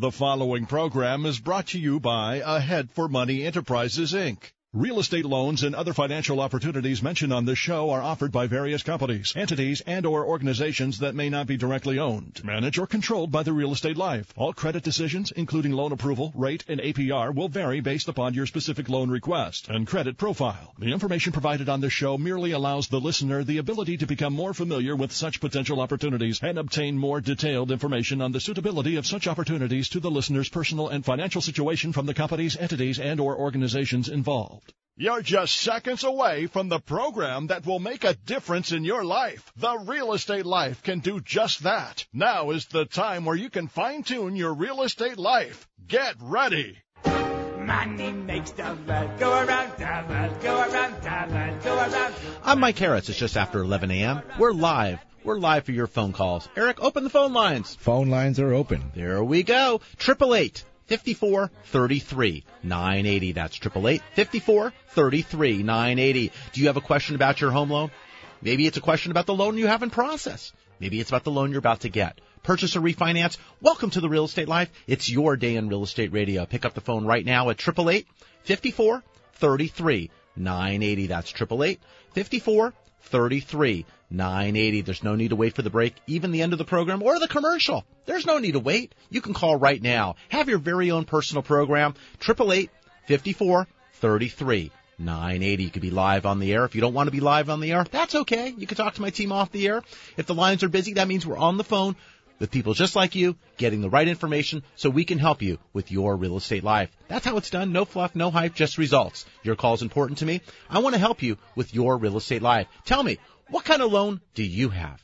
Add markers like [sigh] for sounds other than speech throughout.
The following program is brought to you by Ahead for Money Enterprises, Inc. Real estate loans and other financial opportunities mentioned on this show are offered by various companies, entities, and or organizations that may not be directly owned, managed, or controlled by the real estate life. All credit decisions, including loan approval, rate, and APR, will vary based upon your specific loan request and credit profile. The information provided on this show merely allows the listener the ability to become more familiar with such potential opportunities and obtain more detailed information on the suitability of such opportunities to the listener's personal and financial situation from the companies, entities, and or organizations involved. You're just seconds away from the program that will make a difference in your life. The Real Estate Life can do just that. Now is the time where you can fine tune your real estate life. Get ready. Money makes the world go around, the world go around, the world go around. I'm Mike Harris. It's just after 11 a.m. We're live. We're live for your phone calls. Eric, open the phone lines. Phone lines are open. There we go. Triple eight 54 33 980. That's 888 54 33 980. Do you have a question about your home loan? Maybe it's a question about the loan you have in process. Maybe it's about the loan you're about to get. Purchase or refinance? Welcome to the Real Estate Life. It's your day in real estate radio. Pick up the phone right now at 888 54 33 980. That's 888 54 33 980. There's no need to wait for the break, even the end of the program or the commercial. There's no need to wait. You can call right now. Have your very own personal program. 888 54 33 980. You could be live on the air. If you don't want to be live on the air, that's okay. You can talk to my team off the air. If the lines are busy, that means we're on the phone with people just like you, getting the right information so we can help you with your real estate life. That's how it's done. No fluff, no hype, just results. Your call is important to me. I want to help you with your real estate life. Tell me, what kind of loan do you have?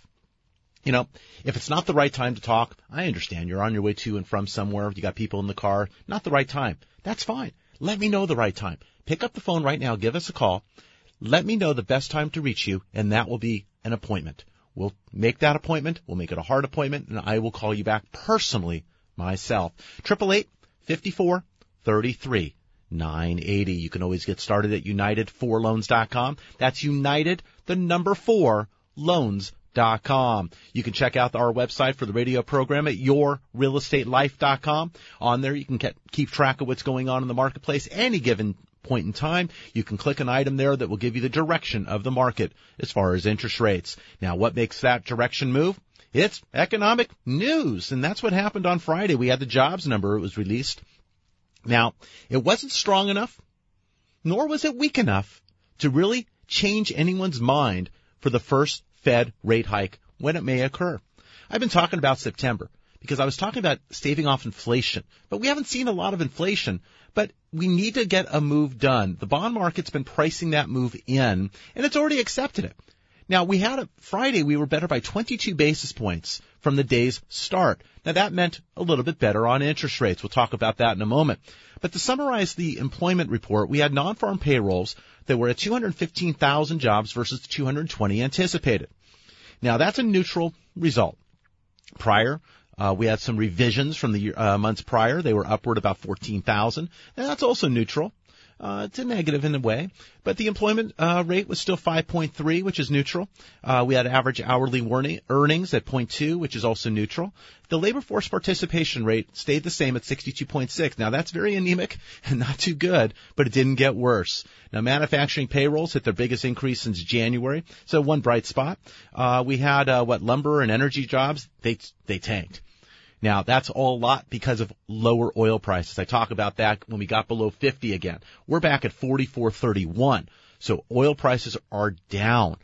You know, if it's not the right time to talk, I understand you're on your way to and from somewhere. You got people in the car. Not the right time. That's fine. Let me know the right time. Pick up the phone right now. Give us a call. Let me know the best time to reach you, and that will be an appointment. We'll make that appointment. We'll make it a hard appointment, and I will call you back personally myself. Triple eight fifty four thirty three nine eighty. You can always get started at United4Loans.com. That's United, the number four, loans.com. You can check out our website for the radio program at yourrealestatelife.com. On there, you can get, keep track of what's going on in the marketplace any given point in time, you can click an item there that will give you the direction of the market as far as interest rates. Now, what makes that direction move? It's economic news, and that's what happened on Friday. We had the jobs number, it was released. Now, it wasn't strong enough, nor was it weak enough to really change anyone's mind for the first Fed rate hike when it may occur. I've been talking about September because I was talking about staving off inflation, but we haven't seen a lot of inflation but we need to get a move done. The bond market's been pricing that move in, and it's already accepted it. Now we had a Friday, we were better by 22 basis points from the day's start. Now that meant a little bit better on interest rates. We'll talk about that in a moment. But to summarize the employment report, we had non-farm payrolls that were at 215,000 jobs versus 220 anticipated. Now that's a neutral result. Prior, uh, we had some revisions from the uh, months prior. They were upward about 14,000. And that's also neutral. Uh, it's a negative in a way, but the employment uh, rate was still 5.3, which is neutral. Uh, we had average hourly earnings at 0.2, which is also neutral. The labor force participation rate stayed the same at 62.6. Now that's very anemic [laughs] and not too good, but it didn't get worse. Now manufacturing payrolls hit their biggest increase since January, so one bright spot. Uh, we had uh, what lumber and energy jobs they they tanked. Now that's all a lot because of lower oil prices. I talk about that when we got below 50 again. We're back at 44.31. So oil prices are down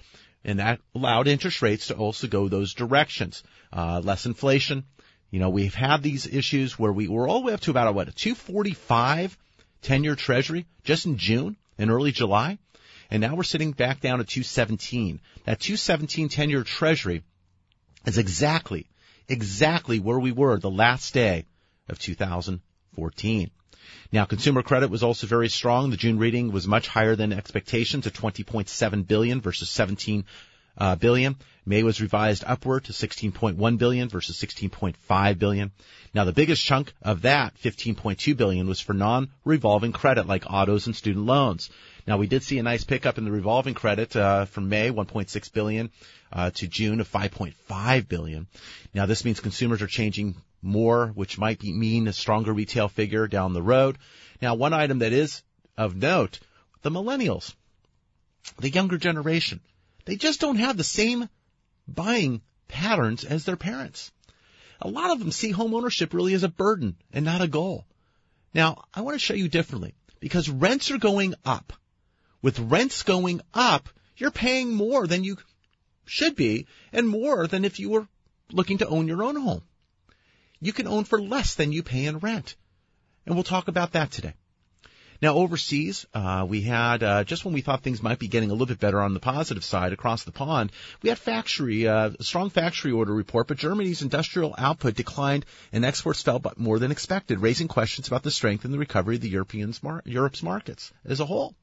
and that allowed interest rates to also go those directions. Uh, less inflation. You know, we've had these issues where we were all the way up to about a, what, a 245 10 year treasury just in June and early July. And now we're sitting back down at 217. That 217 10 year treasury is exactly exactly where we were the last day of 2014. Now, consumer credit was also very strong. The June reading was much higher than expectations at 20.7 billion versus 17 uh, billion. May was revised upward to 16.1 billion versus 16.5 billion. Now, the biggest chunk of that, 15.2 billion, was for non-revolving credit like autos and student loans. Now, we did see a nice pickup in the revolving credit uh, from May, 1.6 billion, uh, to June of 5.5 billion. Now, this means consumers are changing more, which might be, mean a stronger retail figure down the road. Now, one item that is of note, the millennials, the younger generation, they just don't have the same buying patterns as their parents. A lot of them see home ownership really as a burden and not a goal. Now, I want to show you differently because rents are going up. With rents going up, you're paying more than you should be and more than if you were looking to own your own home. You can own for less than you pay in rent. And we'll talk about that today. Now, overseas, uh, we had uh, just when we thought things might be getting a little bit better on the positive side across the pond, we had factory uh, a strong factory order report, but Germany's industrial output declined and exports fell more than expected, raising questions about the strength and the recovery of the European mar- Europe's markets as a whole.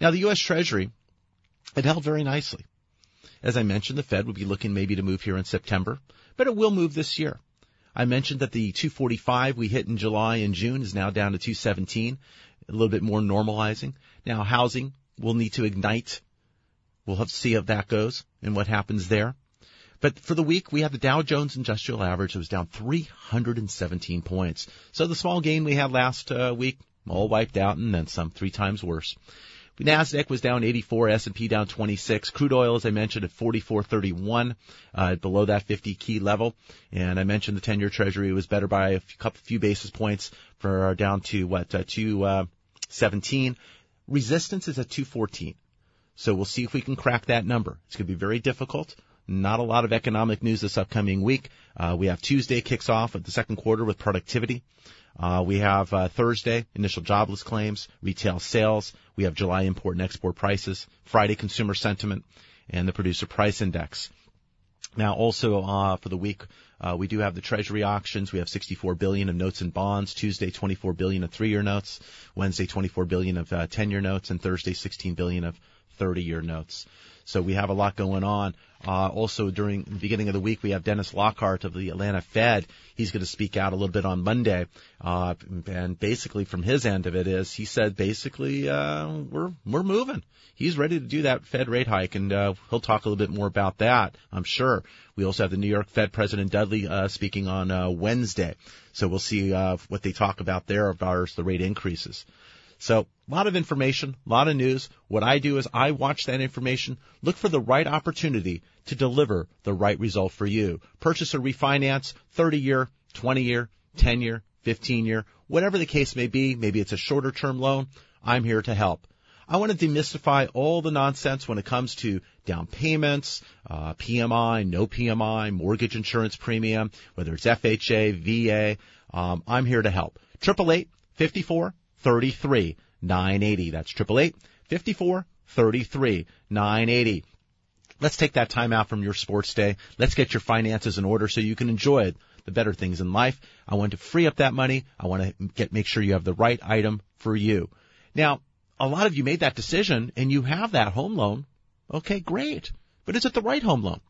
Now, the U.S. Treasury it held very nicely. As I mentioned, the Fed would be looking maybe to move here in September, but it will move this year. I mentioned that the 245 we hit in July and June is now down to 217 a little bit more normalizing. Now housing will need to ignite. We'll have to see how that goes and what happens there. But for the week, we have the Dow Jones Industrial Average. It was down 317 points. So the small gain we had last uh, week, all wiped out and then some, three times worse. Nasdaq was down 84, S&P down 26. Crude oil, as I mentioned, at 44.31, uh, below that 50 key level. And I mentioned the 10-year Treasury was better by a few, couple, few basis points for uh, down to what uh, 217. Resistance is at 214. So we'll see if we can crack that number. It's going to be very difficult. Not a lot of economic news this upcoming week. Uh, we have Tuesday kicks off of the second quarter with productivity. Uh, we have uh, Thursday initial jobless claims, retail sales. We have July import and export prices, Friday consumer sentiment, and the producer price index. Now, also uh, for the week, uh, we do have the Treasury auctions. We have 64 billion of notes and bonds. Tuesday, 24 billion of three-year notes. Wednesday, 24 billion of uh, 10-year notes, and Thursday, 16 billion of 30-year notes. So we have a lot going on. Uh, also during the beginning of the week, we have Dennis Lockhart of the Atlanta Fed. He's going to speak out a little bit on Monday. Uh, and basically from his end of it is he said basically, uh, we're, we're moving. He's ready to do that Fed rate hike and, uh, he'll talk a little bit more about that, I'm sure. We also have the New York Fed President Dudley, uh, speaking on, uh, Wednesday. So we'll see, uh, what they talk about there as the rate increases. So a lot of information, a lot of news. What I do is I watch that information, look for the right opportunity to deliver the right result for you. Purchase or refinance, 30 year, 20 year, 10 year, 15 year, whatever the case may be. Maybe it's a shorter term loan. I'm here to help. I want to demystify all the nonsense when it comes to down payments, uh, PMI, no PMI, mortgage insurance premium, whether it's FHA, VA. Um, I'm here to help. Triple eight fifty four 33 980. That's 888 54 33 980. Let's take that time out from your sports day. Let's get your finances in order so you can enjoy the better things in life. I want to free up that money. I want to get, make sure you have the right item for you. Now, a lot of you made that decision and you have that home loan. Okay, great. But is it the right home loan?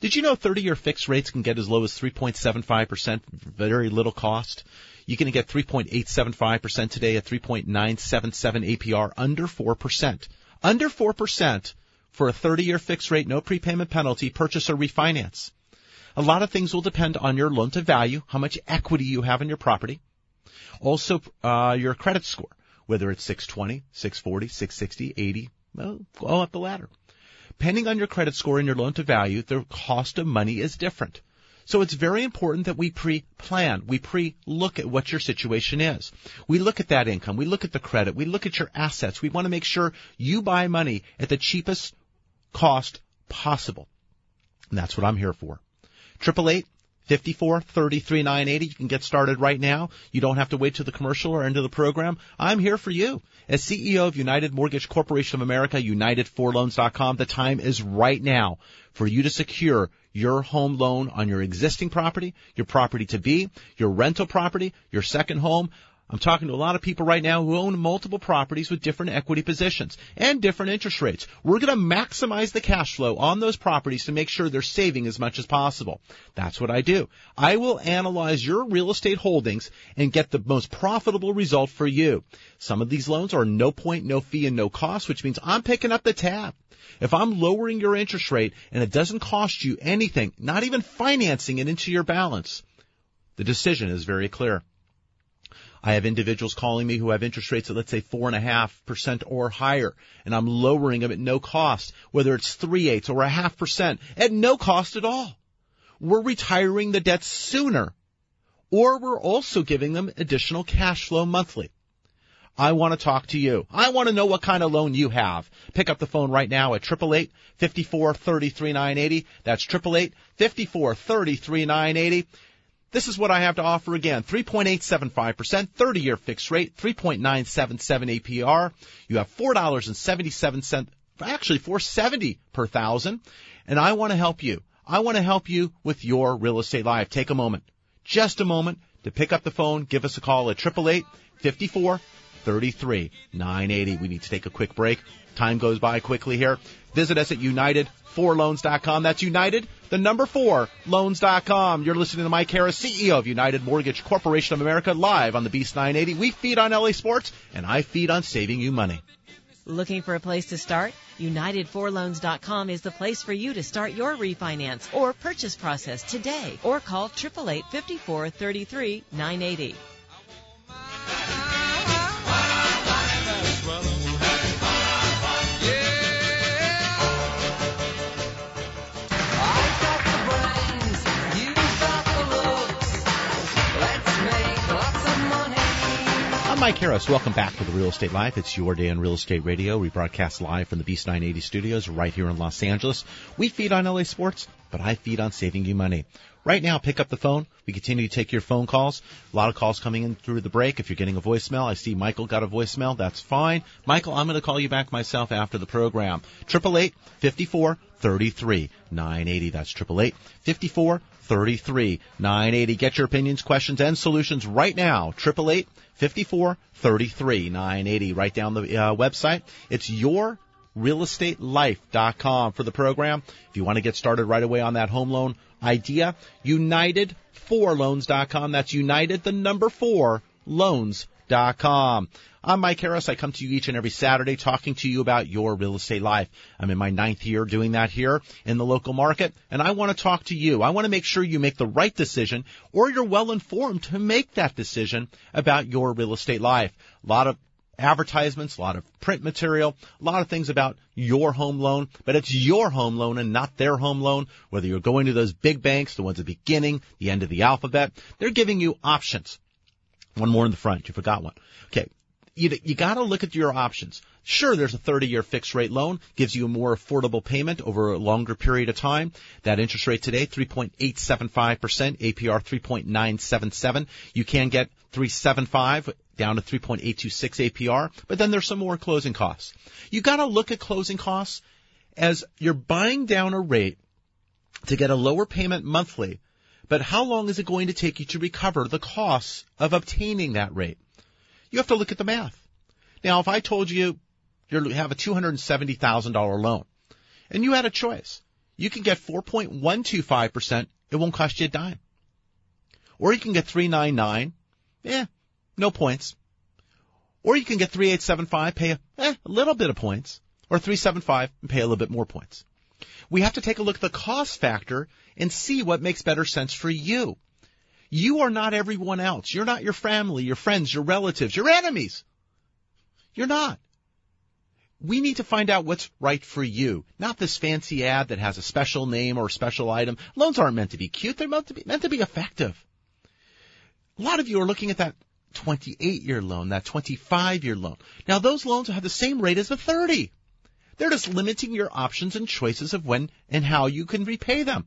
Did you know 30 year fixed rates can get as low as 3.75%, very little cost? Going to get 3.875% today at 3.977 APR under 4%. Under 4% for a 30 year fixed rate, no prepayment penalty, purchase or refinance. A lot of things will depend on your loan to value, how much equity you have in your property. Also, uh, your credit score, whether it's 620, 640, 660, 80, well, go up the ladder. Depending on your credit score and your loan to value, the cost of money is different. So it's very important that we pre-plan. We pre-look at what your situation is. We look at that income. We look at the credit. We look at your assets. We want to make sure you buy money at the cheapest cost possible. And that's what I'm here for. Triple eight fifty-four thirty-three nine eighty. You can get started right now. You don't have to wait to the commercial or into the program. I'm here for you. As CEO of United Mortgage Corporation of America, UnitedForLoans.com, the time is right now for you to secure your home loan on your existing property, your property to be, your rental property, your second home. I'm talking to a lot of people right now who own multiple properties with different equity positions and different interest rates. We're going to maximize the cash flow on those properties to make sure they're saving as much as possible. That's what I do. I will analyze your real estate holdings and get the most profitable result for you. Some of these loans are no point, no fee, and no cost, which means I'm picking up the tab. If I'm lowering your interest rate and it doesn't cost you anything, not even financing it into your balance, The decision is very clear. I have individuals calling me who have interest rates at let's say four and a half percent or higher, and I'm lowering them at no cost, whether it's three eighths or a half percent, at no cost at all. We're retiring the debt sooner, or we're also giving them additional cash flow monthly. I want to talk to you. I want to know what kind of loan you have. Pick up the phone right now at 888 54 33 980. That's 888 54 33 980. This is what I have to offer again. 3.875%, 30 year fixed rate, 3.977 APR. You have $4.77, actually 470 per thousand. And I want to help you. I want to help you with your real estate life. Take a moment, just a moment to pick up the phone. Give us a call at 888 54 33 980. We need to take a quick break. Time goes by quickly here. Visit us at United4Loans.com. That's United, the number four, loans.com. You're listening to Mike Harris, CEO of United Mortgage Corporation of America, live on the Beast 980. We feed on LA sports, and I feed on saving you money. Looking for a place to start? United4Loans.com is the place for you to start your refinance or purchase process today or call 888 54 33 980. Mike Harris. Welcome back to the Real Estate Life. It's your day on Real Estate Radio. We broadcast live from the Beast 980 studios right here in Los Angeles. We feed on LA sports, but I feed on saving you money. Right now, pick up the phone. We continue to take your phone calls. A lot of calls coming in through the break. If you're getting a voicemail, I see Michael got a voicemail. That's fine. Michael, I'm going to call you back myself after the program. Triple eight fifty four thirty three nine eighty. That's triple eight fifty four thirty three nine eighty. Get your opinions, questions, and solutions right now. Triple eight fifty four thirty three nine eighty. Right down the uh, website. It's your realestatelife.com for the program. If you want to get started right away on that home loan idea, united4loans.com. That's united, the number four, loans.com. I'm Mike Harris. I come to you each and every Saturday talking to you about your real estate life. I'm in my ninth year doing that here in the local market, and I want to talk to you. I want to make sure you make the right decision or you're well informed to make that decision about your real estate life. A lot of advertisements, a lot of print material, a lot of things about your home loan, but it's your home loan and not their home loan. Whether you're going to those big banks, the ones at the beginning, the end of the alphabet, they're giving you options. One more in the front. You forgot one. Okay. You, you gotta look at your options. Sure, there's a 30 year fixed rate loan, gives you a more affordable payment over a longer period of time. That interest rate today, 3.875%, APR 3.977. You can get 375 down to 3.826 APR, but then there's some more closing costs. You gotta look at closing costs as you're buying down a rate to get a lower payment monthly, but how long is it going to take you to recover the costs of obtaining that rate? You have to look at the math. Now, if I told you you have a $270,000 loan and you had a choice, you can get 4.125%, it won't cost you a dime. Or you can get 399, eh, no points. Or you can get 3875, pay a, eh, a little bit of points. Or 375 and pay a little bit more points. We have to take a look at the cost factor and see what makes better sense for you. You are not everyone else. You're not your family, your friends, your relatives, your enemies. You're not. We need to find out what's right for you, not this fancy ad that has a special name or a special item. Loans aren't meant to be cute. They're meant to be, meant to be effective. A lot of you are looking at that 28 year loan, that 25 year loan. Now those loans have the same rate as the 30. They're just limiting your options and choices of when and how you can repay them.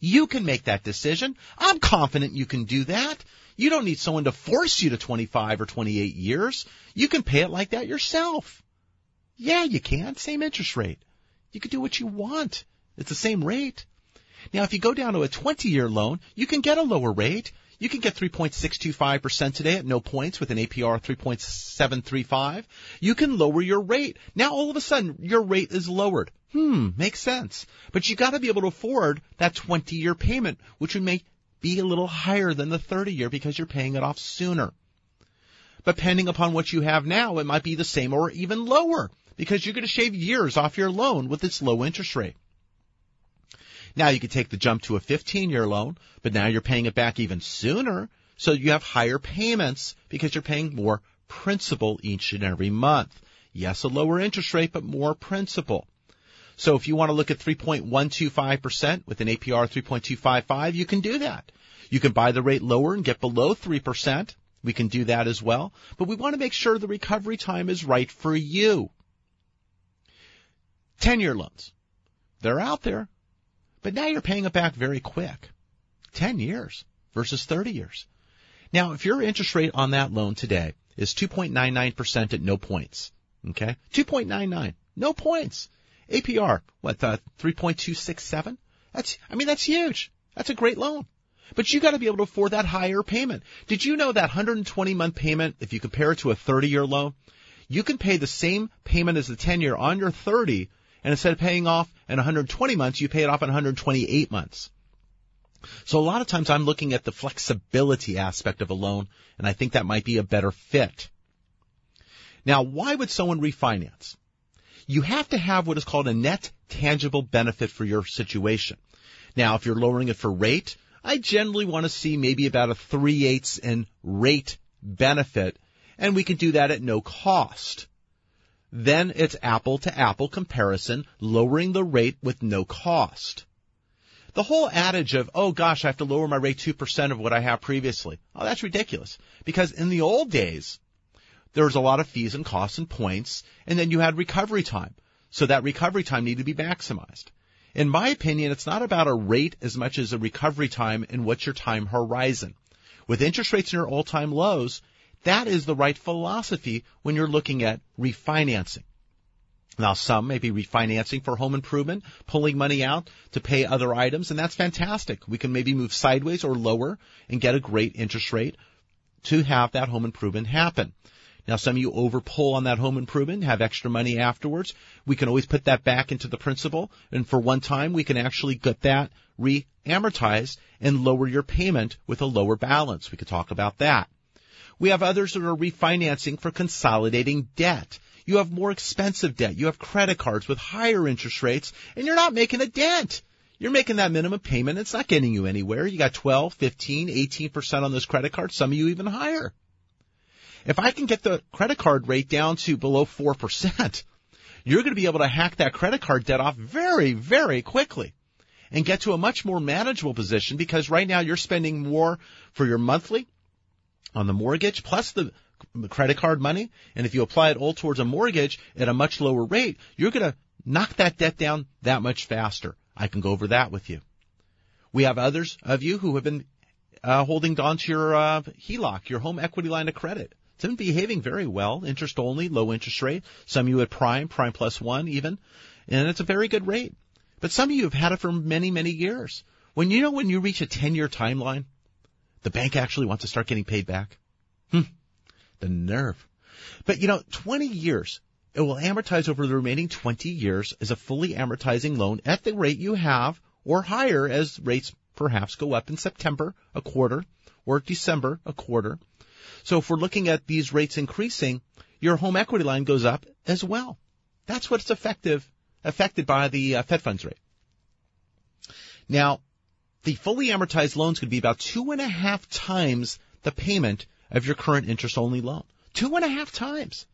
You can make that decision. I'm confident you can do that. You don't need someone to force you to 25 or 28 years. You can pay it like that yourself. Yeah, you can. Same interest rate. You can do what you want. It's the same rate. Now, if you go down to a 20 year loan, you can get a lower rate. You can get 3.625% today at no points with an APR 3.735. You can lower your rate. Now all of a sudden your rate is lowered. Hmm, makes sense. But you gotta be able to afford that 20 year payment, which would make be a little higher than the 30 year because you're paying it off sooner. But depending upon what you have now, it might be the same or even lower because you're going to shave years off your loan with this low interest rate. Now you could take the jump to a 15 year loan, but now you're paying it back even sooner. So you have higher payments because you're paying more principal each and every month. Yes, a lower interest rate, but more principal. So if you want to look at 3.125% with an APR 3.255, you can do that. You can buy the rate lower and get below 3%. We can do that as well. But we want to make sure the recovery time is right for you. 10 year loans. They're out there. But now you're paying it back very quick. 10 years versus 30 years. Now, if your interest rate on that loan today is 2.99% at no points, okay? 2.99, no points. APR, what, uh, 3.267? That's, I mean, that's huge. That's a great loan. But you gotta be able to afford that higher payment. Did you know that 120 month payment, if you compare it to a 30 year loan, you can pay the same payment as the 10 year on your 30, and instead of paying off in 120 months, you pay it off in 128 months. So a lot of times I'm looking at the flexibility aspect of a loan, and I think that might be a better fit. Now, why would someone refinance? You have to have what is called a net tangible benefit for your situation. Now, if you're lowering it for rate, I generally want to see maybe about a 3 eighths in rate benefit, and we can do that at no cost. Then it's apple to apple comparison, lowering the rate with no cost. The whole adage of, oh gosh, I have to lower my rate 2% of what I have previously. Oh, that's ridiculous. Because in the old days, there was a lot of fees and costs and points, and then you had recovery time. So that recovery time needed to be maximized. In my opinion, it's not about a rate as much as a recovery time and what's your time horizon. With interest rates near all-time lows, that is the right philosophy when you're looking at refinancing. Now some may be refinancing for home improvement, pulling money out to pay other items, and that's fantastic. We can maybe move sideways or lower and get a great interest rate to have that home improvement happen. Now some of you over pull on that home improvement, have extra money afterwards. We can always put that back into the principal, and for one time we can actually get that re-amortized and lower your payment with a lower balance. We could talk about that. We have others that are refinancing for consolidating debt. You have more expensive debt. You have credit cards with higher interest rates and you're not making a dent. You're making that minimum payment. It's not getting you anywhere. You got 12, 15, 18% on those credit cards. Some of you even higher. If I can get the credit card rate down to below 4%, [laughs] you're going to be able to hack that credit card debt off very, very quickly and get to a much more manageable position because right now you're spending more for your monthly on the mortgage plus the credit card money. And if you apply it all towards a mortgage at a much lower rate, you're going to knock that debt down that much faster. I can go over that with you. We have others of you who have been uh, holding on to your uh, HELOC, your home equity line of credit. It's been behaving very well, interest only, low interest rate. Some of you at prime, prime plus one even, and it's a very good rate. But some of you have had it for many, many years. When you know when you reach a 10 year timeline, the bank actually wants to start getting paid back. Hmm. The nerve. But you know, 20 years, it will amortize over the remaining 20 years as a fully amortizing loan at the rate you have or higher as rates perhaps go up in September a quarter or December a quarter. So if we're looking at these rates increasing, your home equity line goes up as well. That's what's effective, affected by the uh, Fed funds rate. Now, the fully amortized loans could be about two and a half times the payment of your current interest only loan. Two and a half times.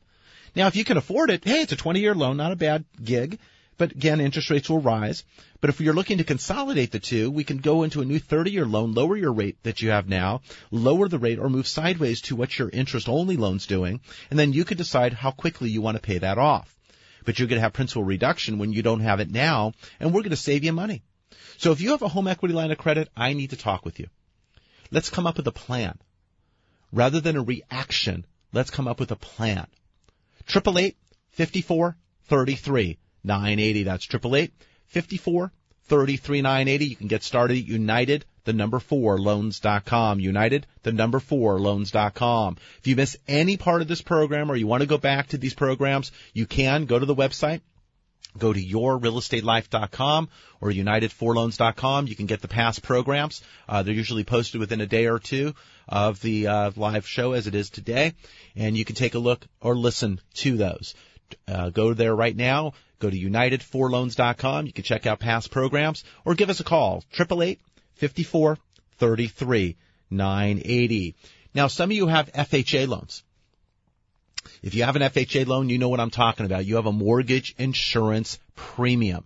Now, if you can afford it, hey, it's a 20 year loan, not a bad gig. But again, interest rates will rise. But if you're looking to consolidate the two, we can go into a new 30 year loan, lower your rate that you have now, lower the rate or move sideways to what your interest only loan's doing. And then you could decide how quickly you want to pay that off. But you're going to have principal reduction when you don't have it now, and we're going to save you money. So if you have a home equity line of credit, I need to talk with you. Let's come up with a plan. Rather than a reaction, let's come up with a plan. Triple eight fifty four thirty three nine eighty. That's triple eight fifty four thirty three nine eighty. You can get started at United the number four loans.com. United the number four loans.com. If you miss any part of this program or you want to go back to these programs, you can go to the website Go to yourrealestatelife.com or unitedforloans.com. You can get the past programs. Uh, they're usually posted within a day or two of the uh, live show as it is today, and you can take a look or listen to those. Uh, go there right now. Go to unitedforloans.com. You can check out past programs or give us a call. 888 54 33 980. Now, some of you have FHA loans. If you have an FHA loan, you know what I'm talking about. You have a mortgage insurance premium.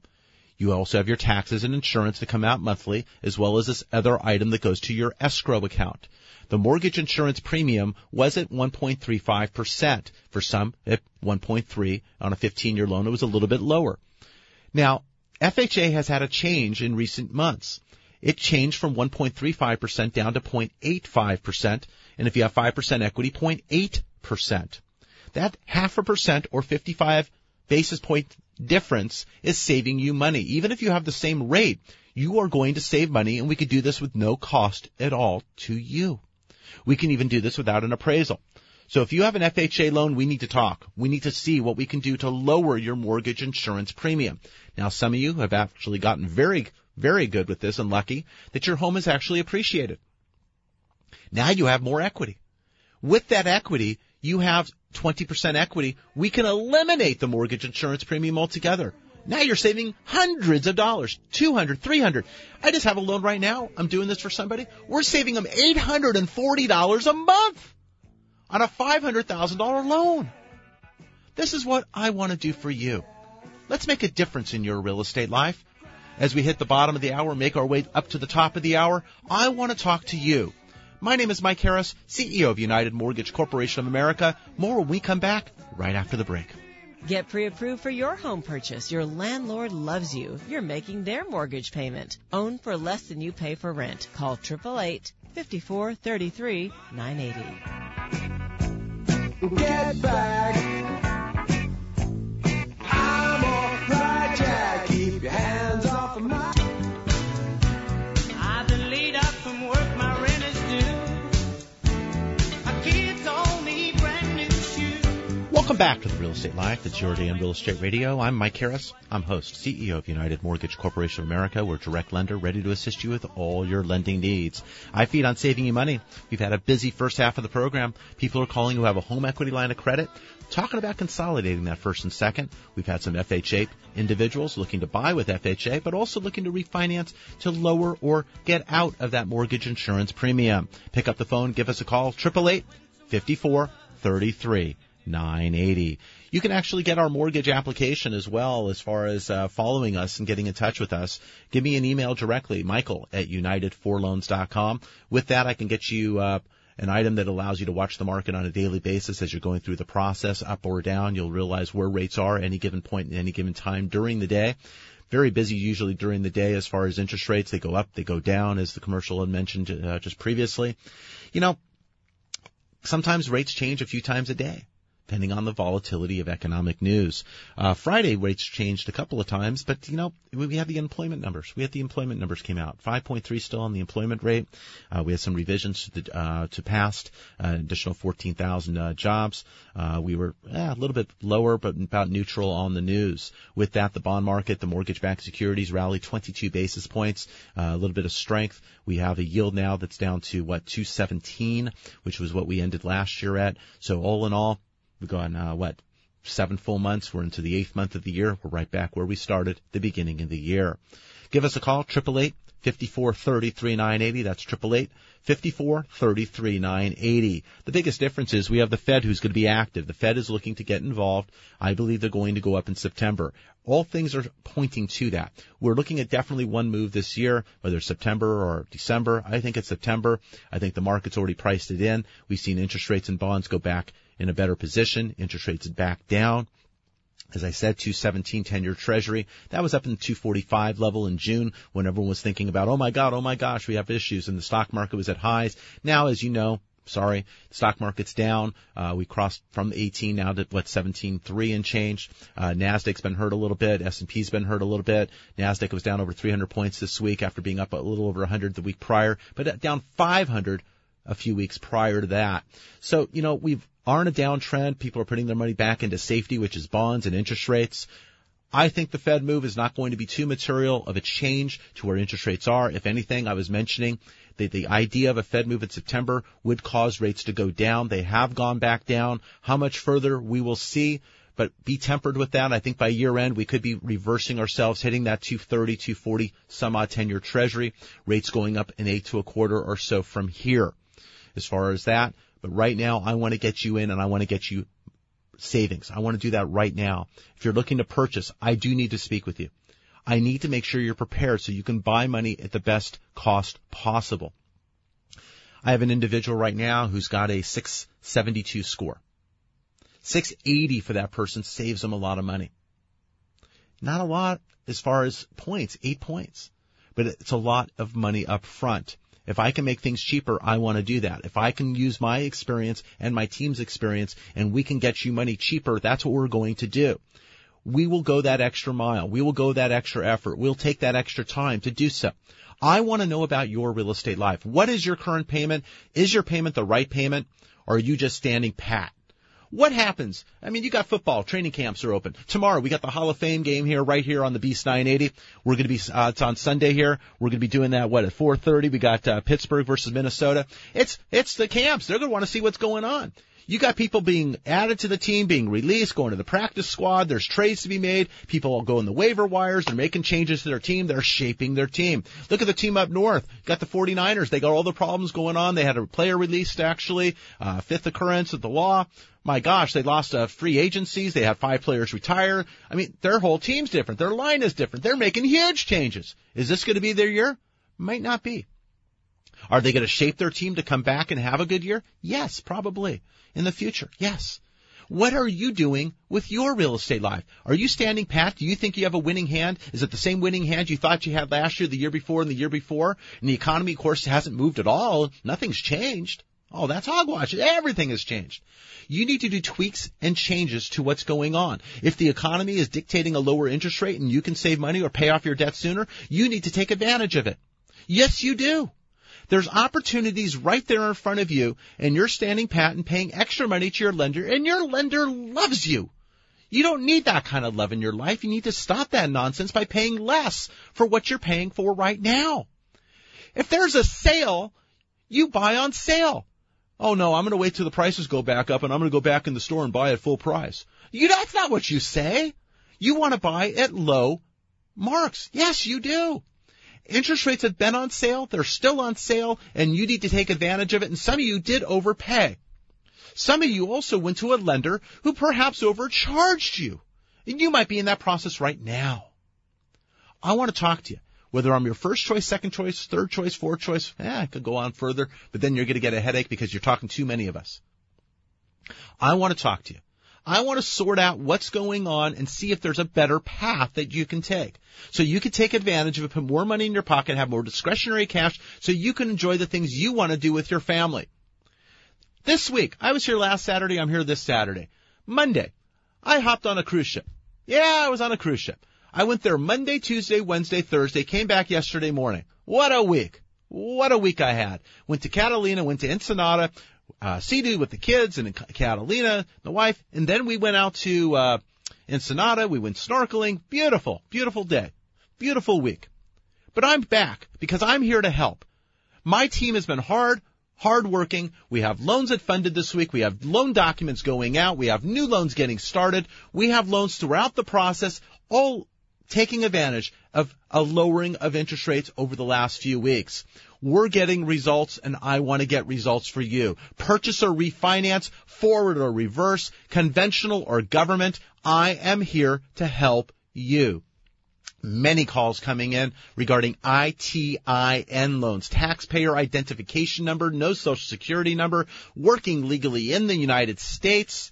You also have your taxes and insurance that come out monthly, as well as this other item that goes to your escrow account. The mortgage insurance premium was at 1.35%. For some, at 1.3 on a 15 year loan, it was a little bit lower. Now, FHA has had a change in recent months. It changed from 1.35% down to 0.85%, and if you have 5% equity, 0.8%. That half a percent or 55 basis point difference is saving you money. Even if you have the same rate, you are going to save money and we could do this with no cost at all to you. We can even do this without an appraisal. So if you have an FHA loan, we need to talk. We need to see what we can do to lower your mortgage insurance premium. Now some of you have actually gotten very, very good with this and lucky that your home is actually appreciated. Now you have more equity. With that equity, you have 20% equity. We can eliminate the mortgage insurance premium altogether. Now you're saving hundreds of dollars, 200, 300. I just have a loan right now. I'm doing this for somebody. We're saving them $840 a month on a $500,000 loan. This is what I want to do for you. Let's make a difference in your real estate life. As we hit the bottom of the hour, make our way up to the top of the hour, I want to talk to you. My name is Mike Harris, CEO of United Mortgage Corporation of America. More when we come back right after the break. Get pre-approved for your home purchase. Your landlord loves you. You're making their mortgage payment. Own for less than you pay for rent. Call 888 5433 980. Get back. Welcome back to the Real Estate Life. It's your day in real estate radio. I'm Mike Harris. I'm host, CEO of United Mortgage Corporation of America. We're direct lender ready to assist you with all your lending needs. I feed on saving you money. We've had a busy first half of the program. People are calling who have a home equity line of credit, talking about consolidating that first and second. We've had some FHA individuals looking to buy with FHA, but also looking to refinance to lower or get out of that mortgage insurance premium. Pick up the phone, give us a call, 888 54 33 980. You can actually get our mortgage application as well as far as uh, following us and getting in touch with us. Give me an email directly, michael at unitedforloans.com. With that, I can get you uh, an item that allows you to watch the market on a daily basis as you're going through the process, up or down. You'll realize where rates are at any given point in any given time during the day very busy usually during the day as far as interest rates. They go up, they go down, as the commercial had mentioned uh, just previously. You know, sometimes rates change a few times a day depending on the volatility of economic news. Uh, Friday rates changed a couple of times, but you know we had the employment numbers. We had the employment numbers came out. 5.3 still on the employment rate. Uh, we had some revisions to the uh, to past uh, additional 14,000 uh, jobs. Uh, we were eh, a little bit lower, but about neutral on the news. With that, the bond market, the mortgage-backed securities rallied 22 basis points. A little bit of strength. We have a yield now that's down to what 217, which was what we ended last year at. So all in all, We've gone, uh, what, seven full months. We're into the eighth month of the year. We're right back where we started the beginning of the year. Give us a call, 888 5433 3980. That's 888 5433 980. The biggest difference is we have the Fed who's going to be active. The Fed is looking to get involved. I believe they're going to go up in September. All things are pointing to that. We're looking at definitely one move this year, whether it's September or December. I think it's September. I think the market's already priced it in. We've seen interest rates and bonds go back in a better position. Interest rates back down. As I said, 217 10-year treasury. That was up in the 245 level in June when everyone was thinking about, oh my God, oh my gosh, we have issues and the stock market was at highs. Now, as you know, sorry, the stock market's down. Uh, we crossed from 18 now to what 17.3 and change. Uh, Nasdaq's been hurt a little bit. S&P's been hurt a little bit. Nasdaq was down over 300 points this week after being up a little over 100 the week prior, but down 500 a few weeks prior to that. So, you know, we've are in a downtrend. People are putting their money back into safety, which is bonds and interest rates. I think the Fed move is not going to be too material of a change to where interest rates are. If anything, I was mentioning that the idea of a Fed move in September would cause rates to go down. They have gone back down. How much further we will see, but be tempered with that. I think by year end, we could be reversing ourselves, hitting that 230, 240 some odd 10 year treasury, rates going up an eight to a quarter or so from here as far as that. But right now, I want to get you in and I want to get you savings. I want to do that right now. If you're looking to purchase, I do need to speak with you. I need to make sure you're prepared so you can buy money at the best cost possible. I have an individual right now who's got a 672 score. 680 for that person saves them a lot of money. Not a lot as far as points, eight points, but it's a lot of money up front. If I can make things cheaper, I want to do that. If I can use my experience and my team's experience and we can get you money cheaper, that's what we're going to do. We will go that extra mile. We will go that extra effort. We'll take that extra time to do so. I want to know about your real estate life. What is your current payment? Is your payment the right payment? Or are you just standing pat? What happens? I mean, you got football, training camps are open. Tomorrow we got the Hall of Fame game here, right here on the Beast 980. We're going to be, uh, it's on Sunday here. We're going to be doing that, what, at 4.30? We got, uh, Pittsburgh versus Minnesota. It's, it's the camps. They're going to want to see what's going on. You got people being added to the team, being released, going to the practice squad. There's trades to be made. People go in the waiver wires. They're making changes to their team. They're shaping their team. Look at the team up north. Got the 49ers. They got all the problems going on. They had a player released actually, uh, fifth occurrence of the law. My gosh, they lost uh, free agencies. They had five players retire. I mean, their whole team's different. Their line is different. They're making huge changes. Is this going to be their year? Might not be. Are they going to shape their team to come back and have a good year? Yes, probably. In the future, yes. What are you doing with your real estate life? Are you standing pat? Do you think you have a winning hand? Is it the same winning hand you thought you had last year, the year before, and the year before? And the economy, of course, hasn't moved at all. Nothing's changed. Oh, that's hogwash. Everything has changed. You need to do tweaks and changes to what's going on. If the economy is dictating a lower interest rate and you can save money or pay off your debt sooner, you need to take advantage of it. Yes, you do. There's opportunities right there in front of you and you're standing pat and paying extra money to your lender and your lender loves you. You don't need that kind of love in your life. You need to stop that nonsense by paying less for what you're paying for right now. If there's a sale, you buy on sale. Oh no, I'm going to wait till the prices go back up and I'm going to go back in the store and buy at full price. You, that's not what you say. You want to buy at low marks. Yes, you do. Interest rates have been on sale. They're still on sale and you need to take advantage of it. And some of you did overpay. Some of you also went to a lender who perhaps overcharged you. And you might be in that process right now. I want to talk to you. Whether I'm your first choice, second choice, third choice, fourth choice, eh, I could go on further, but then you're going to get a headache because you're talking too many of us. I want to talk to you. I want to sort out what's going on and see if there's a better path that you can take. So you can take advantage of it, put more money in your pocket, have more discretionary cash, so you can enjoy the things you want to do with your family. This week, I was here last Saturday, I'm here this Saturday. Monday, I hopped on a cruise ship. Yeah, I was on a cruise ship. I went there Monday, Tuesday, Wednesday, Thursday, came back yesterday morning. What a week. What a week I had. Went to Catalina, went to Ensenada, uh, Sea-Doo with the kids and Catalina, the wife, and then we went out to, uh, Ensenada, we went snorkeling. Beautiful, beautiful day. Beautiful week. But I'm back because I'm here to help. My team has been hard, hard working. We have loans that funded this week. We have loan documents going out. We have new loans getting started. We have loans throughout the process, all taking advantage of a lowering of interest rates over the last few weeks. We're getting results and I want to get results for you. Purchase or refinance, forward or reverse, conventional or government. I am here to help you. Many calls coming in regarding ITIN loans, taxpayer identification number, no social security number, working legally in the United States.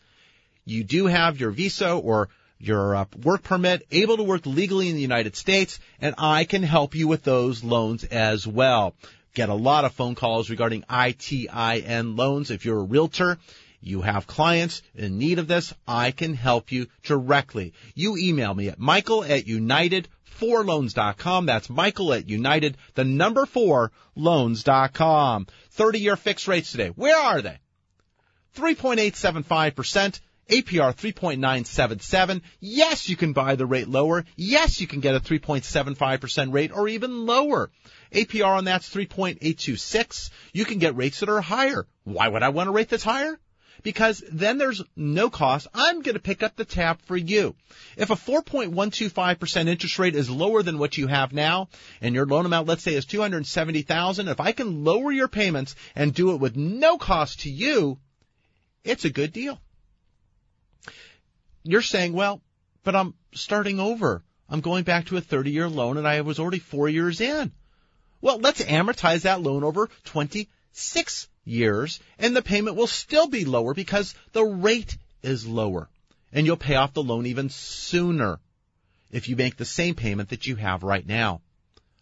You do have your visa or your uh, work permit, able to work legally in the United States, and I can help you with those loans as well. Get a lot of phone calls regarding ITIN loans. If you're a realtor, you have clients in need of this, I can help you directly. You email me at michael at united 4 loans.com. That's Michael at United, the number four loans.com. 30 year fixed rates today. Where are they? 3.875%. APR 3.977. Yes, you can buy the rate lower. Yes, you can get a 3.75% rate or even lower. APR on that's 3.826. You can get rates that are higher. Why would I want a rate that's higher? because then there's no cost. I'm going to pick up the tab for you. If a 4.125% interest rate is lower than what you have now and your loan amount, let's say is 270,000, if I can lower your payments and do it with no cost to you, it's a good deal. You're saying, well, but I'm starting over. I'm going back to a 30 year loan and I was already four years in. Well, let's amortize that loan over 26 years and the payment will still be lower because the rate is lower and you'll pay off the loan even sooner if you make the same payment that you have right now.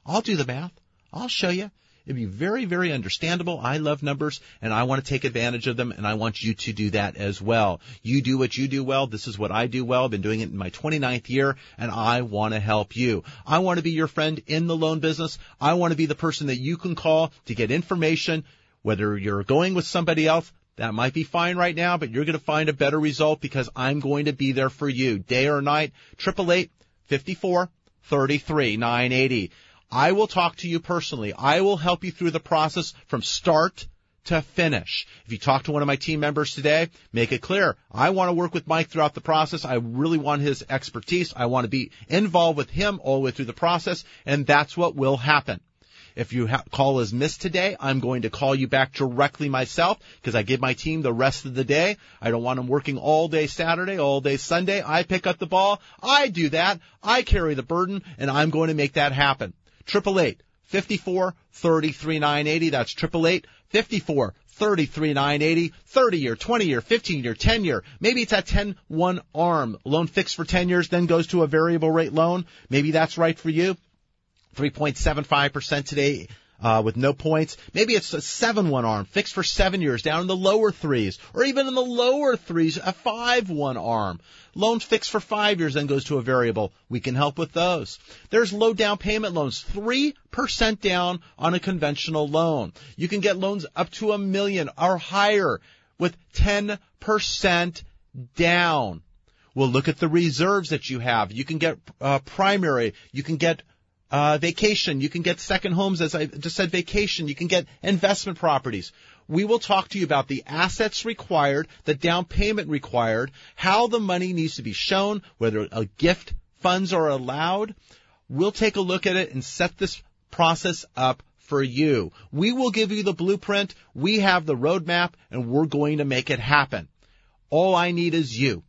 I'll do the math. I'll show you. It'd be very, very understandable. I love numbers and I want to take advantage of them and I want you to do that as well. You do what you do well. This is what I do well. I've been doing it in my 29th year and I want to help you. I want to be your friend in the loan business. I want to be the person that you can call to get information, whether you're going with somebody else, that might be fine right now, but you're going to find a better result because I'm going to be there for you day or night. 888 54 980. I will talk to you personally. I will help you through the process from start to finish. If you talk to one of my team members today, make it clear. I want to work with Mike throughout the process. I really want his expertise. I want to be involved with him all the way through the process, and that's what will happen. If your ha- call is missed today, I'm going to call you back directly myself because I give my team the rest of the day. I don't want them working all day Saturday, all day Sunday. I pick up the ball. I do that. I carry the burden and I'm going to make that happen. Triple eight fifty four thirty three nine eighty. That's triple eight fifty four thirty three nine eighty. Thirty year, twenty year, fifteen year, ten year. Maybe it's at ten one arm loan fixed for ten years, then goes to a variable rate loan. Maybe that's right for you. 3.75% today uh, with no points. Maybe it's a 7-1 arm fixed for seven years down in the lower threes or even in the lower threes, a 5-1 arm. Loans fixed for five years then goes to a variable. We can help with those. There's low down payment loans, 3% down on a conventional loan. You can get loans up to a million or higher with 10% down. We'll look at the reserves that you have. You can get uh, primary. You can get uh, vacation. You can get second homes, as I just said, vacation. You can get investment properties. We will talk to you about the assets required, the down payment required, how the money needs to be shown, whether a gift funds are allowed. We'll take a look at it and set this process up for you. We will give you the blueprint. We have the roadmap and we're going to make it happen. All I need is you.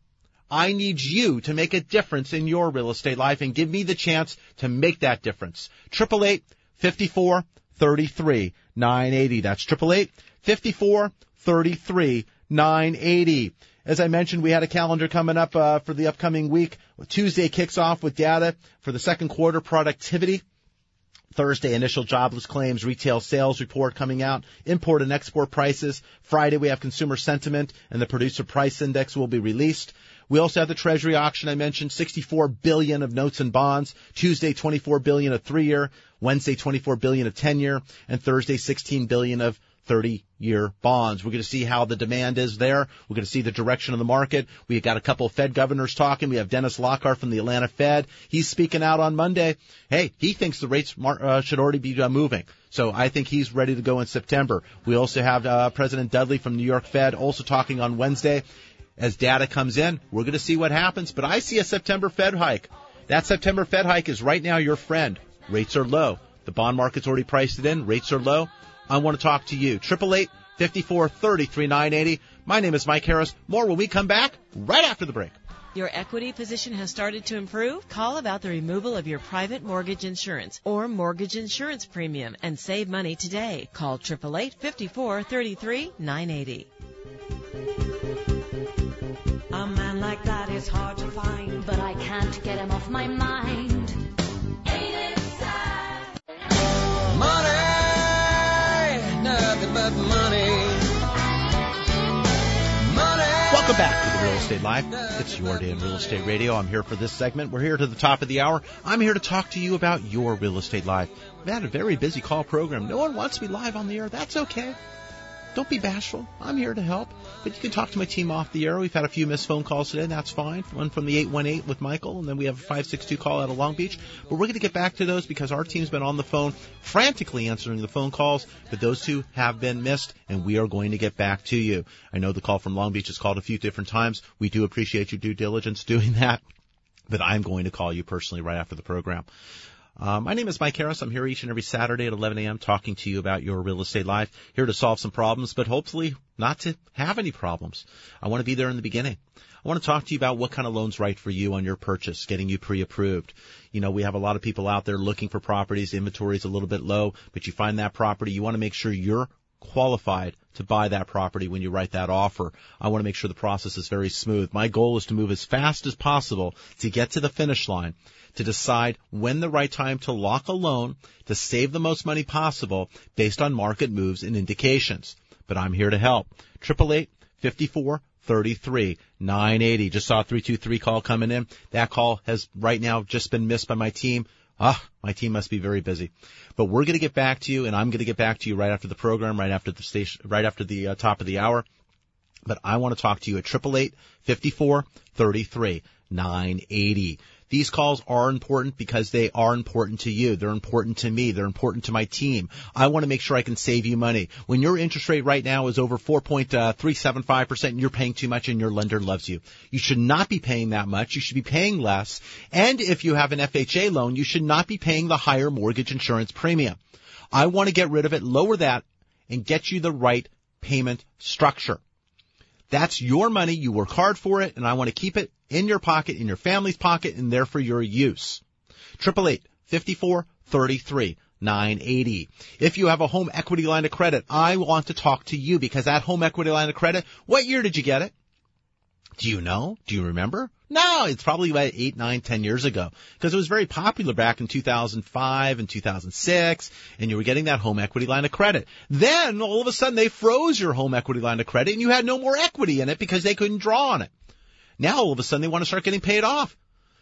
I need you to make a difference in your real estate life and give me the chance to make that difference. Triple eight fifty four thirty three nine eighty. That's triple eight fifty four thirty three nine eighty. As I mentioned, we had a calendar coming up uh, for the upcoming week. Tuesday kicks off with data for the second quarter productivity. Thursday, initial jobless claims, retail sales report coming out, import and export prices. Friday, we have consumer sentiment and the producer price index will be released. We also have the Treasury auction I mentioned, 64 billion of notes and bonds. Tuesday, 24 billion of three year. Wednesday, 24 billion of 10 year. And Thursday, 16 billion of 30 year bonds. We're going to see how the demand is there. We're going to see the direction of the market. We have got a couple of Fed governors talking. We have Dennis Lockhart from the Atlanta Fed. He's speaking out on Monday. Hey, he thinks the rates uh, should already be uh, moving. So I think he's ready to go in September. We also have uh, President Dudley from New York Fed also talking on Wednesday as data comes in, we're going to see what happens. But I see a September Fed hike. That September Fed hike is right now your friend. Rates are low. The bond market's already priced it in. Rates are low. I want to talk to you. Triple eight fifty four thirty three nine eighty. My name is Mike Harris. More when we come back right after the break. Your equity position has started to improve? Call about the removal of your private mortgage insurance or mortgage insurance premium and save money today. Call 888 54 33 980. Back to the Real Estate Life. It's your day in real estate radio. I'm here for this segment. We're here to the top of the hour. I'm here to talk to you about your real estate life. We've had a very busy call program. No one wants to be live on the air. That's okay. Don't be bashful. I'm here to help. But you can talk to my team off the air. We've had a few missed phone calls today, and that's fine. One from the 818 with Michael, and then we have a 562 call out of Long Beach. But we're going to get back to those because our team's been on the phone frantically answering the phone calls, but those two have been missed, and we are going to get back to you. I know the call from Long Beach is called a few different times. We do appreciate your due diligence doing [laughs] that, but I'm going to call you personally right after the program. Uh, my name is Mike Harris. I'm here each and every Saturday at 11 a.m. talking to you about your real estate life. Here to solve some problems, but hopefully not to have any problems. I want to be there in the beginning. I want to talk to you about what kind of loans right for you on your purchase, getting you pre-approved. You know, we have a lot of people out there looking for properties. Inventory is a little bit low, but you find that property. You want to make sure you're qualified to buy that property when you write that offer. I want to make sure the process is very smooth. My goal is to move as fast as possible to get to the finish line to decide when the right time to lock a loan to save the most money possible based on market moves and indications. But I'm here to help. 888 54 33 980. Just saw a 323 call coming in. That call has right now just been missed by my team. Ah, my team must be very busy. But we're going to get back to you and I'm going to get back to you right after the program, right after the station, right after the uh, top of the hour. But I want to talk to you at 888 54 33 980. These calls are important because they are important to you. They're important to me. They're important to my team. I want to make sure I can save you money. When your interest rate right now is over 4.375% and you're paying too much and your lender loves you, you should not be paying that much. You should be paying less. And if you have an FHA loan, you should not be paying the higher mortgage insurance premium. I want to get rid of it, lower that, and get you the right payment structure. That's your money. You work hard for it, and I want to keep it in your pocket, in your family's pocket, and there for your use. Triple eight fifty four thirty three. 980. If you have a home equity line of credit, I want to talk to you because that home equity line of credit, what year did you get it? Do you know? Do you remember? No, it's probably about eight, nine, ten years ago because it was very popular back in 2005 and 2006 and you were getting that home equity line of credit. Then all of a sudden they froze your home equity line of credit and you had no more equity in it because they couldn't draw on it. Now all of a sudden they want to start getting paid off.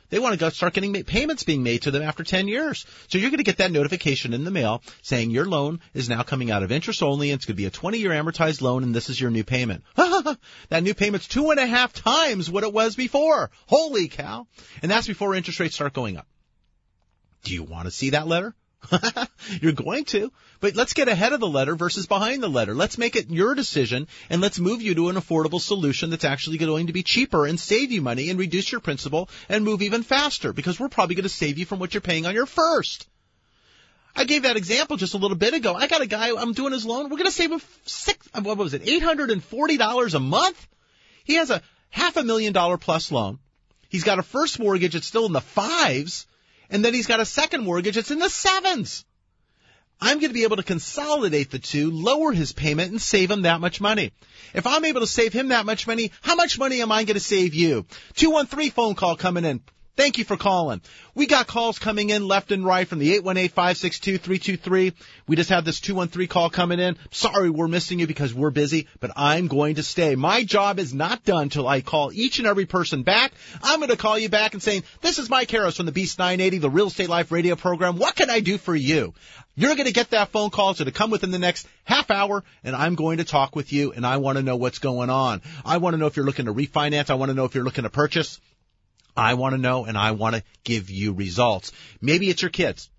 They want to go start getting payments being made to them after 10 years. So you're going to get that notification in the mail saying your loan is now coming out of interest only. And it's going to be a 20 year amortized loan and this is your new payment. [laughs] that new payment's two and a half times what it was before. Holy cow. And that's before interest rates start going up. Do you want to see that letter? [laughs] You're going to, but let's get ahead of the letter versus behind the letter. Let's make it your decision and let's move you to an affordable solution that's actually going to be cheaper and save you money and reduce your principal and move even faster because we're probably going to save you from what you're paying on your first. I gave that example just a little bit ago. I got a guy, I'm doing his loan. We're going to save him six, what was it, $840 a month? He has a half a million dollar plus loan. He's got a first mortgage. It's still in the fives and then he's got a second mortgage. It's in the sevens. I'm going to be able to consolidate the two, lower his payment, and save him that much money. If I'm able to save him that much money, how much money am I going to save you? 213 phone call coming in. Thank you for calling. We got calls coming in left and right from the 818-562-323. We just had this 213 call coming in. Sorry we're missing you because we're busy, but I'm going to stay. My job is not done till I call each and every person back. I'm going to call you back and saying, this is Mike Harris from the Beast 980, the Real Estate Life radio program. What can I do for you? You're going to get that phone call. It's going to come within the next half hour and I'm going to talk with you and I want to know what's going on. I want to know if you're looking to refinance. I want to know if you're looking to purchase. I want to know and I want to give you results. Maybe it's your kids.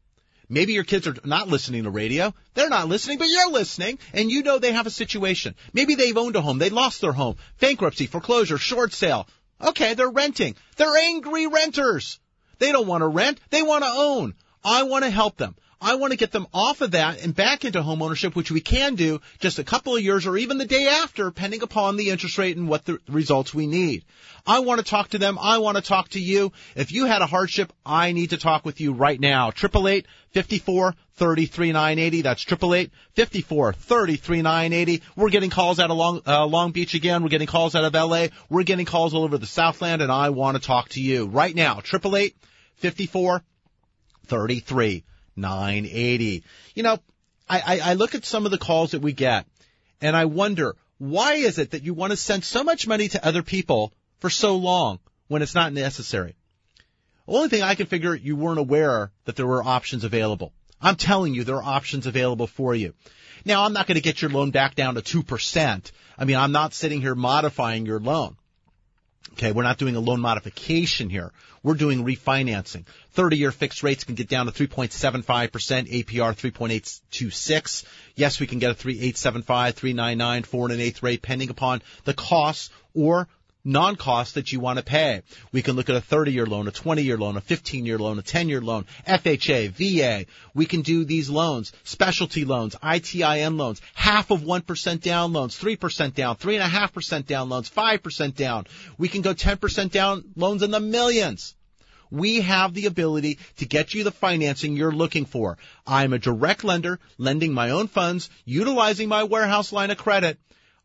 Maybe your kids are not listening to radio. They're not listening, but you're listening and you know they have a situation. Maybe they've owned a home. They lost their home. Bankruptcy, foreclosure, short sale. Okay, they're renting. They're angry renters. They don't want to rent. They want to own. I want to help them. I want to get them off of that and back into home ownership, which we can do just a couple of years or even the day after, depending upon the interest rate and what the results we need. I want to talk to them. I want to talk to you. If you had a hardship, I need to talk with you right now. Triple eight fifty four thirty three nine eighty. That's triple eight fifty four thirty three nine eighty. We're getting calls out of Long uh, Long Beach again. We're getting calls out of L.A. We're getting calls all over the Southland, and I want to talk to you right now. Triple eight fifty four thirty three 980. You know, I, I, I look at some of the calls that we get and I wonder, why is it that you want to send so much money to other people for so long when it's not necessary? The only thing I can figure, you weren't aware that there were options available. I'm telling you, there are options available for you. Now, I'm not going to get your loan back down to 2%. I mean, I'm not sitting here modifying your loan. Okay, we're not doing a loan modification here. We're doing refinancing. 30 year fixed rates can get down to 3.75%, APR 3.826. Yes, we can get a 3.875, 3.99, four and an eighth rate, depending upon the costs or non-cost that you want to pay. We can look at a 30-year loan, a 20-year loan, a 15-year loan, a 10-year loan, FHA, VA. We can do these loans, specialty loans, ITIN loans, half of 1% down loans, 3% down, 3.5% down loans, 5% down. We can go 10% down loans in the millions. We have the ability to get you the financing you're looking for. I'm a direct lender, lending my own funds, utilizing my warehouse line of credit.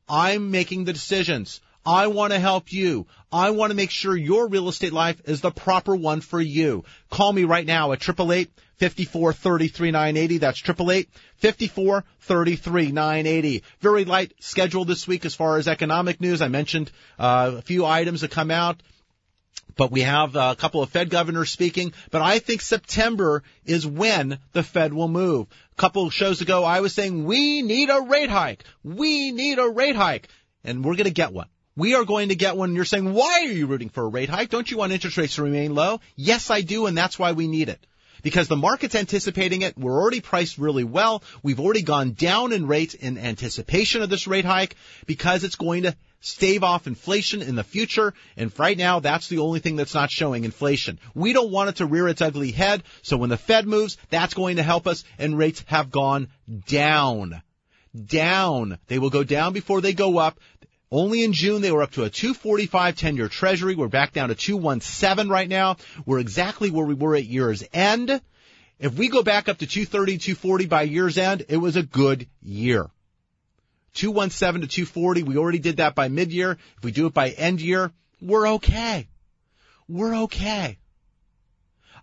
I'm making the decisions. I want to help you. I want to make sure your real estate life is the proper one for you. Call me right now at 888 54 33 980. That's 888 54 33 980. Very light schedule this week as far as economic news. I mentioned uh, a few items that come out but we have a couple of Fed governors speaking. But I think September is when the Fed will move. A couple of shows ago, I was saying we need a rate hike. We need a rate hike. And we're going to get one. We are going to get one. You're saying, why are you rooting for a rate hike? Don't you want interest rates to remain low? Yes, I do. And that's why we need it. Because the market's anticipating it. We're already priced really well. We've already gone down in rates in anticipation of this rate hike because it's going to stave off inflation in the future. And right now, that's the only thing that's not showing inflation. We don't want it to rear its ugly head. So when the Fed moves, that's going to help us and rates have gone down. Down. They will go down before they go up. Only in June they were up to a 245 10-year treasury. We're back down to 217 right now. We're exactly where we were at year's end. If we go back up to 230, 240 by year's end, it was a good year. 217 to 240, we already did that by mid-year. If we do it by end year, we're okay. We're okay.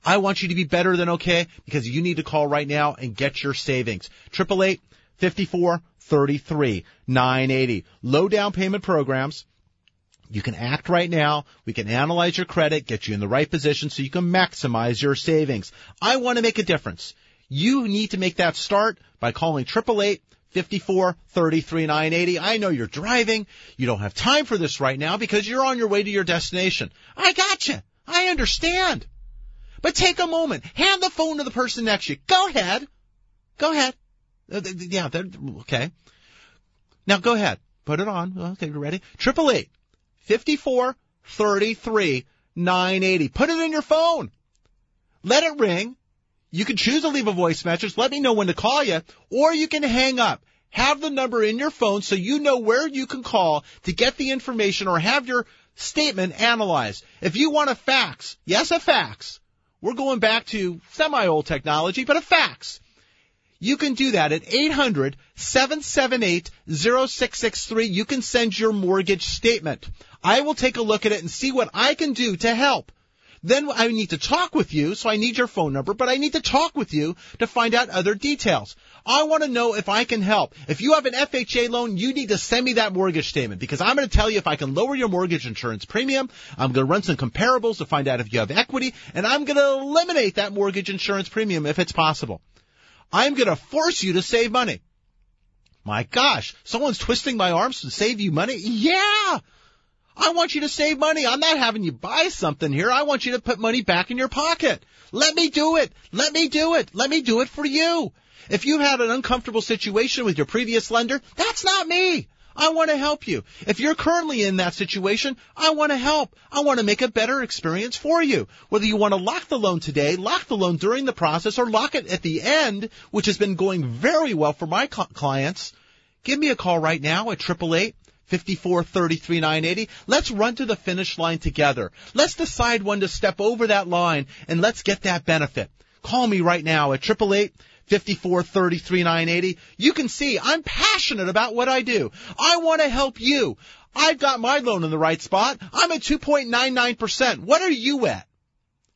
I want you to be better than okay because you need to call right now and get your savings. 888 54 33 980. Low down payment programs. You can act right now. We can analyze your credit, get you in the right position so you can maximize your savings. I want to make a difference. You need to make that start by calling 888 54 33 980. I know you're driving. You don't have time for this right now because you're on your way to your destination. I got you. I understand. But take a moment. Hand the phone to the person next to you. Go ahead. Go ahead. Uh, yeah, okay. Now go ahead. Put it on. Okay, you ready? Triple eight, fifty-four, thirty-three, nine eighty. Put it in your phone. Let it ring. You can choose to leave a voice message. Let me know when to call you, or you can hang up. Have the number in your phone so you know where you can call to get the information or have your statement analyzed. If you want a fax, yes, a fax. We're going back to semi-old technology, but a fax. You can do that at 800-778-0663. You can send your mortgage statement. I will take a look at it and see what I can do to help. Then I need to talk with you, so I need your phone number, but I need to talk with you to find out other details. I want to know if I can help. If you have an FHA loan, you need to send me that mortgage statement because I'm going to tell you if I can lower your mortgage insurance premium. I'm going to run some comparables to find out if you have equity, and I'm going to eliminate that mortgage insurance premium if it's possible. I'm going to force you to save money. My gosh, someone's twisting my arms to save you money? Yeah! I want you to save money. I'm not having you buy something here. I want you to put money back in your pocket. Let me do it. Let me do it. Let me do it for you. If you've had an uncomfortable situation with your previous lender, that's not me. I want to help you. If you're currently in that situation, I want to help. I want to make a better experience for you. Whether you want to lock the loan today, lock the loan during the process, or lock it at the end, which has been going very well for my clients, give me a call right now at 888 54 33 980. Let's run to the finish line together. Let's decide when to step over that line and let's get that benefit. Call me right now at 888 54 33 980. You can see I'm passionate about what I do. I want to help you. I've got my loan in the right spot. I'm at 2.99%. What are you at?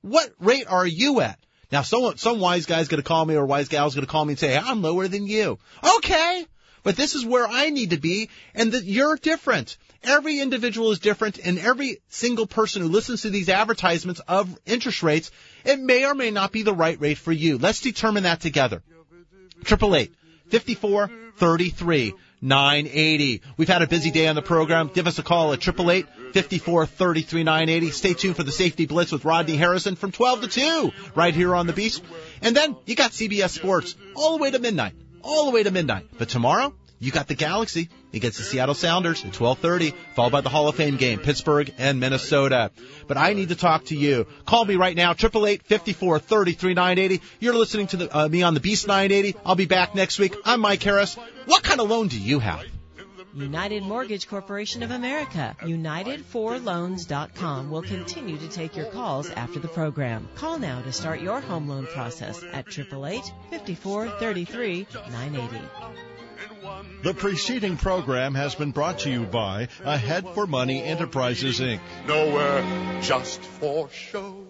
What rate are you at? Now, some, some wise guy's going to call me or wise gal's going to call me and say, I'm lower than you. Okay. But this is where I need to be and that you're different. Every individual is different and every single person who listens to these advertisements of interest rates, it may or may not be the right rate for you. Let's determine that together. Triple eight fifty four thirty three. 980. We've had a busy day on the program. Give us a call at 888-5433-980. Stay tuned for the Safety Blitz with Rodney Harrison from 12 to 2 right here on the Beast. And then you got CBS Sports all the way to midnight. All the way to midnight. But tomorrow, you got the Galaxy against the Seattle Sounders at 12:30, followed by the Hall of Fame game, Pittsburgh and Minnesota. But I need to talk to you. Call me right now, 888-5433-980. You're listening to the, uh, me on the Beast 980. I'll be back next week. I'm Mike Harris. What kind of loan do you have? United Mortgage Corporation of America. United4Loans.com will continue to take your calls after the program. Call now to start your home loan process at 888-5433-980. The preceding program has been brought to you by Ahead for Money Enterprises, Inc. Nowhere just for show.